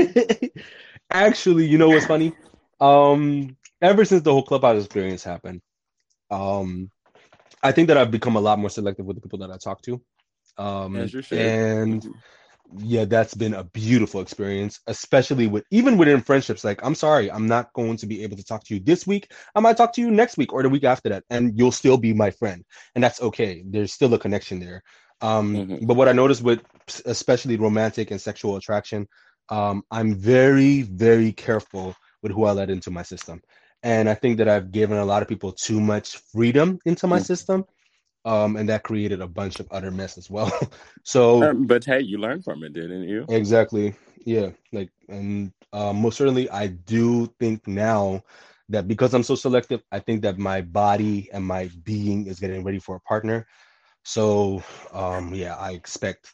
Actually, you know what's funny? Um, ever since the whole clubhouse experience happened, um, I think that I've become a lot more selective with the people that I talk to. Um, As you should. and yeah, that's been a beautiful experience, especially with even within friendships. Like, I'm sorry, I'm not going to be able to talk to you this week. I might talk to you next week or the week after that, and you'll still be my friend, and that's okay. There's still a connection there. Um, Mhm. But what I noticed with especially romantic and sexual attraction, um, I'm very, very careful with who I let into my system, and I think that I've given a lot of people too much freedom into my Mhm. system, um, and that created a bunch of other mess as well. so. Um, but hey, you learned from it, didn't you? Exactly. Yeah. Like, and uh, most certainly, I do think now that because I'm so selective, I think that my body and my being is getting ready for a partner. So, um, yeah, I expect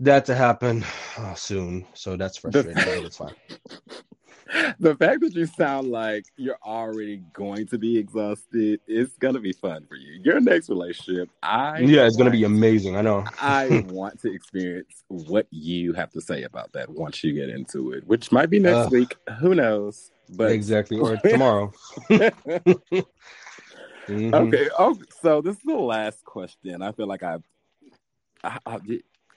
that to happen uh, soon. So that's frustrating, but it's fine. the fact that you sound like you're already going to be exhausted is gonna be fun for you. Your next relationship, I Yeah, it's gonna be amazing. I know. I want to experience what you have to say about that once you get into it, which might be next Ugh. week. Who knows? But exactly. Or tomorrow. Mhm. okay. Oh, so this is the last question. I feel like I've, I, I,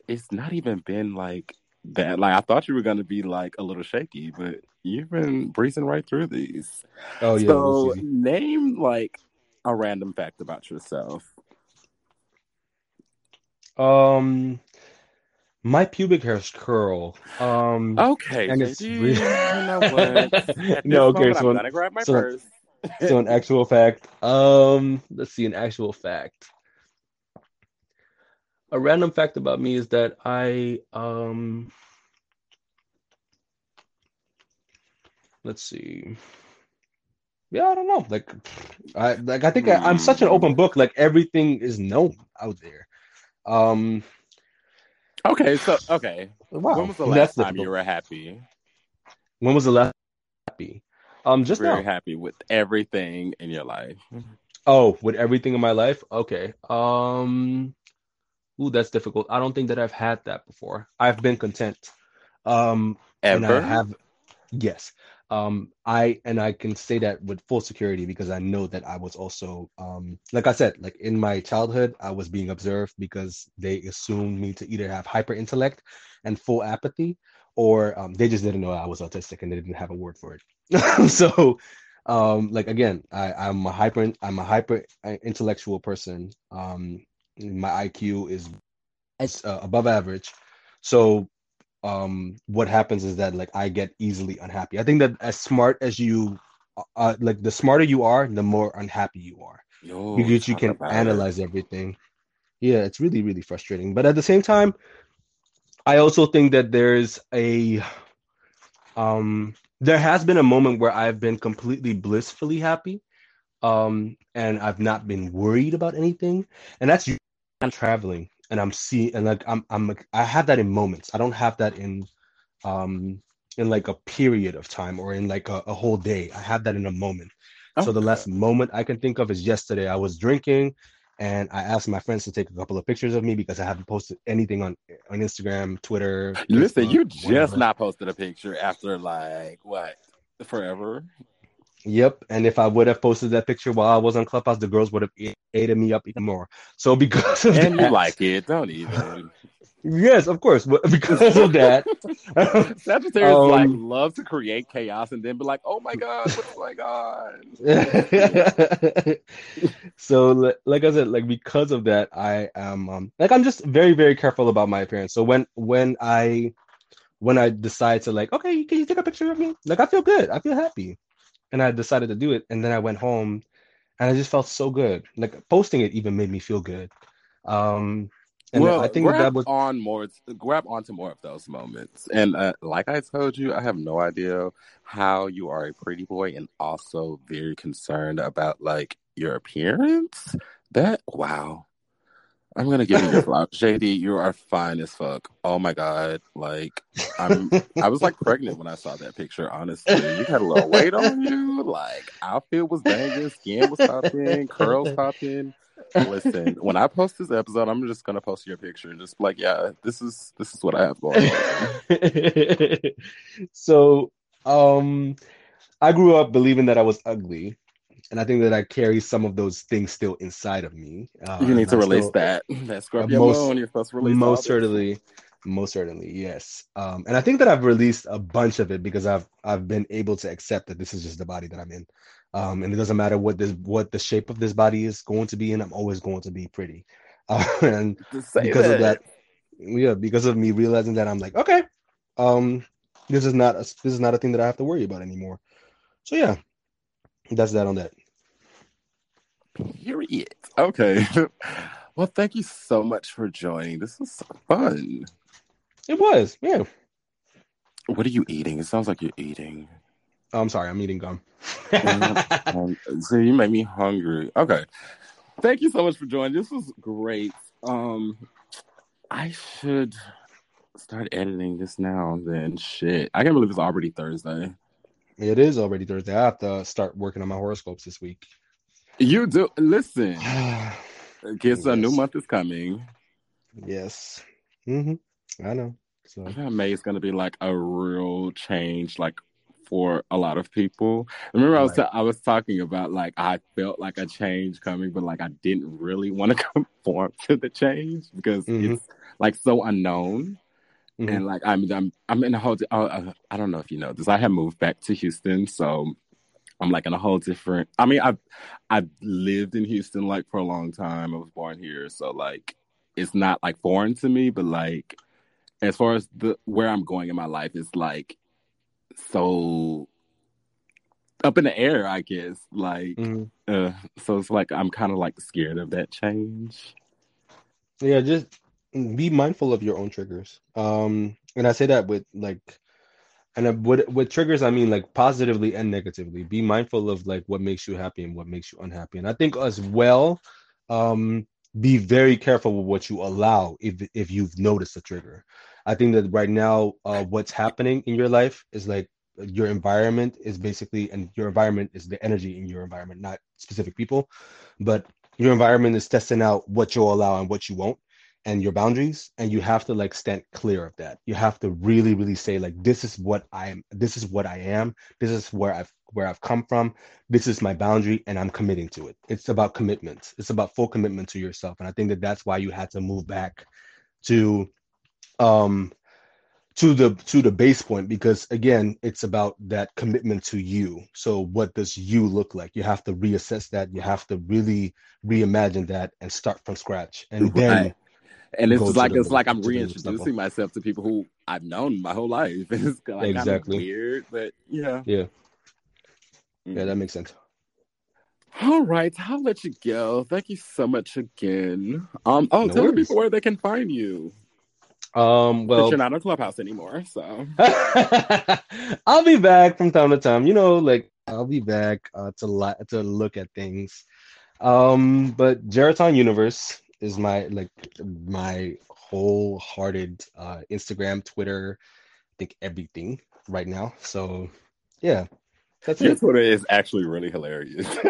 it's not even been like that. Like I thought you were gonna be like a little shaky, but you've been breezing right through these. Oh yeah. so name like a random fact about yourself. Um, my pubic hairs curl. Um. Okay, And it's really- you know what? No, okay, moment, so- I'm gonna grab my so- purse. so an actual fact. Um, let's see, an actual fact. A random fact about me is that I um let's see. Yeah, I don't know. Like I like I think I, I'm such an open book. Like everything is known out there. Um Okay, so okay, wow. when was the That's last time you were happy? When was the last happy? Um just Very now. happy with everything in your life. Oh, with everything in my life? Okay. Um, ooh, that's difficult. I don't think that I've had that before. I've been content. Um, and I Ever? have, yes. Um, I and I can say that with full security because I know that I was also, um, like I said, like in my childhood, I was being observed because they assumed me to either have hyper intellect and full apathy, or um, they just didn't know I was autistic and they didn't have a word for it. so, um like again i i'm a hyper i'm a hyper intellectual person um my iq is is, uh, above average so um what happens is that like i get easily unhappy i think that as smart as you uh like the smarter you are the more unhappy you are Yo, because you can about it. analyze everything. Yeah, it's really, really frustrating. But at the same time, I also think that there's a um there has been a moment where I've been completely blissfully happy. Um, and I've not been worried about anything. And that's usually when I'm traveling and I'm seeing and like I'm I'm I have that in moments. I don't have that in um in like a period of time or in like a, a whole day. I have that in a moment. So the last moment I can think of is yesterday. I was drinking and I asked my friends to take a couple of pictures of me because I haven't posted anything on on Instagram, Twitter. Listen, Facebook, you just whatever. not posted a picture after like what forever. Yep. And if I would have posted that picture while I was on Clubhouse, the girls would have ate me up even more. So because of And you like it, don't even. yes, of course. but Because of that, Sagittarius like Um, love to create chaos and then be like, "Oh my god, what's going on?" so like I said, like because of that, I am um like I'm just very, very careful about my appearance. So when when I when I decide to like, okay, can you take a picture of me? Like I feel good. I feel happy. And I decided to do it. And then I went home and I just felt so good. Like posting it even made me feel good. Um and well, I think grab that was on more, grab onto more of those moments. And uh, like I told you, I have no idea how you are a pretty boy and also very concerned about like your appearance. That wow, I'm gonna give you your flowers, JD. You are fine as fuck. Oh my god, like I'm. I was like pregnant when I saw that picture. Honestly, you had a little weight on you. Like outfit was banging, skin was popping, curls popping. Listen, when I post this episode, I'm just gonna post your picture and just like, yeah, this is this is what I have going on. so um I grew up believing that I was ugly. And I think that I carry some of those things still inside of me. Uh, You need to I'm release still- that. That Scorpio most- moon. You're supposed to release most certainly most certainly yes um and i think that i've released a bunch of it because i've i've been able to accept that this is just the body that i'm in um and it doesn't matter what this what the shape of this body is going to be in i'm always going to be pretty uh, and because of that yeah because of me realizing that i'm like okay um this is not a, this is not a thing that i have to worry about anymore so yeah that's that on that Period. Okay. Well, thank you so much for joining. This was so fun. it was yeah What are you eating? It sounds like you're eating. Oh, i'm sorry i'm eating gum Um, so you made me hungry. Okay. Thank you so much for joining. This was great. Um, I should start editing this now. Then shit, I can't believe it's already Thursday. It is already thursday i have to start working on my horoscopes this week You do listen. Guess a new month is coming. Yes. hmm I know. So May is going to be like a real change, like for a lot of people. Remember, I was Right. I was talking about like I felt like a change coming, but like I didn't really want to conform to the change because Mhm. it's like so unknown. Mhm. And like I'm I'm I'm in a whole. di- oh, uh, I don't know if you know this. I have moved back to Houston, so I'm like in a whole different. I mean, I've I've lived in Houston like for a long time. I was born here, so like it's not like foreign to me. But like as far as the where I'm going in my life, it's like so up in the air. I guess like Mhm. uh, so it's like I'm kind of like scared of that change. yeah, just be mindful of your own triggers. Um, and I say that with like, and with with triggers, I mean like positively and negatively. Be mindful of like what makes you happy and what makes you unhappy. And I think as well, um, be very careful with what you allow if if you've noticed a trigger. I think that right now, uh, what's happening in your life is like your environment is basically, and your environment is the energy in your environment, not specific people, but your environment is testing out what you'll allow and what you won't and your boundaries and you have to like stand clear of that. You have to really really say like this is what i am this is what i am. This is where i've where i've come from. This is my boundary and i'm committing to it. It's about commitment it's about full commitment to yourself and i think that that's why you had to move back to um to the to the base point because again it's about that commitment to you. So what does you look like? You have to reassess that. You have to really reimagine that and start from scratch. And then Right. And it's just like it's like I'm to the next level. reintroducing myself to people who I've known my whole life. It's like kind of Exactly. weird, but yeah. Yeah. Yeah that makes sense All right, I'll let you go. Thank you so much again. Um, oh, No tell the people where they can find you. Um, But well, you're not on Clubhouse anymore, so I'll be back from time to time. You know, like I'll be back uh, to li- to look at things. Um, but Geraton Universe is my like my wholehearted uh, Instagram, Twitter, I think everything right now. So yeah, that's your it. Twitter is actually really hilarious.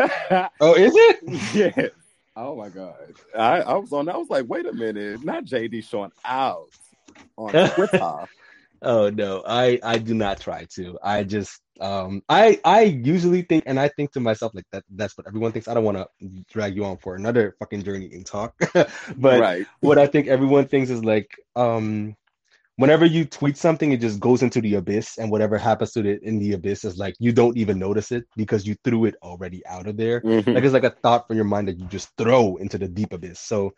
Oh, is it? Yeah. Oh my god. I, I was on. I was like, wait a minute, not JD showing out on Twitter. Oh no, I I do not try to. I just um I I usually think and I think to myself like that that's what everyone thinks. I don't want to drag you on for another fucking journey in talk. but right. what I think everyone thinks is like um whenever you tweet something it just goes into the abyss and whatever happens to it in the abyss is like you don't even notice it because you threw it already out of there. Mhm. Like it's like a thought from your mind that you just throw into the deep abyss. So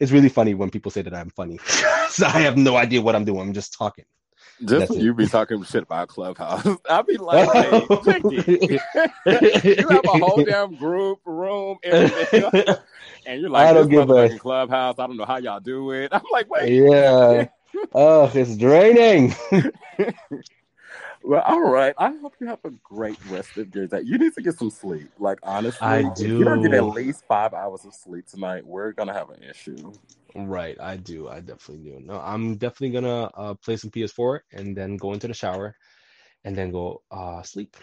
it's really funny when people say that I'm funny. so I have no idea what I'm doing. I'm just talking. Just That's when it. you be talking shit about Clubhouse, I'll be like, hey, you have a whole damn group, room, everything, and you're like, I don't give a- Clubhouse. I don't know how y'all do it. I'm like, wait. yeah. Oh, it's draining. Well, all right. I hope you have a great rest of your day. You need to get some sleep. Like honestly, I if you don't get do. at least five hours of sleep tonight, we're gonna have an issue. Right, I do. I definitely do. No, I'm definitely gonna uh, play some PS4 and then go into the shower and then go uh sleep.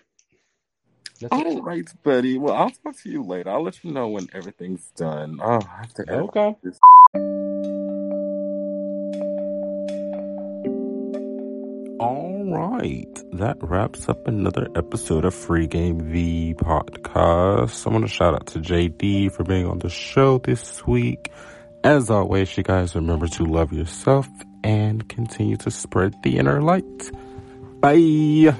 That's it. All right, buddy. Well, I'll talk to you later. I'll let you know when everything's done. Oh, I have to Okay. All right, that wraps up another episode of Free Game V podcast. I want to shout out to JD for being on the show this week. As always, you guys remember to love yourself and continue to spread the inner light. Bye.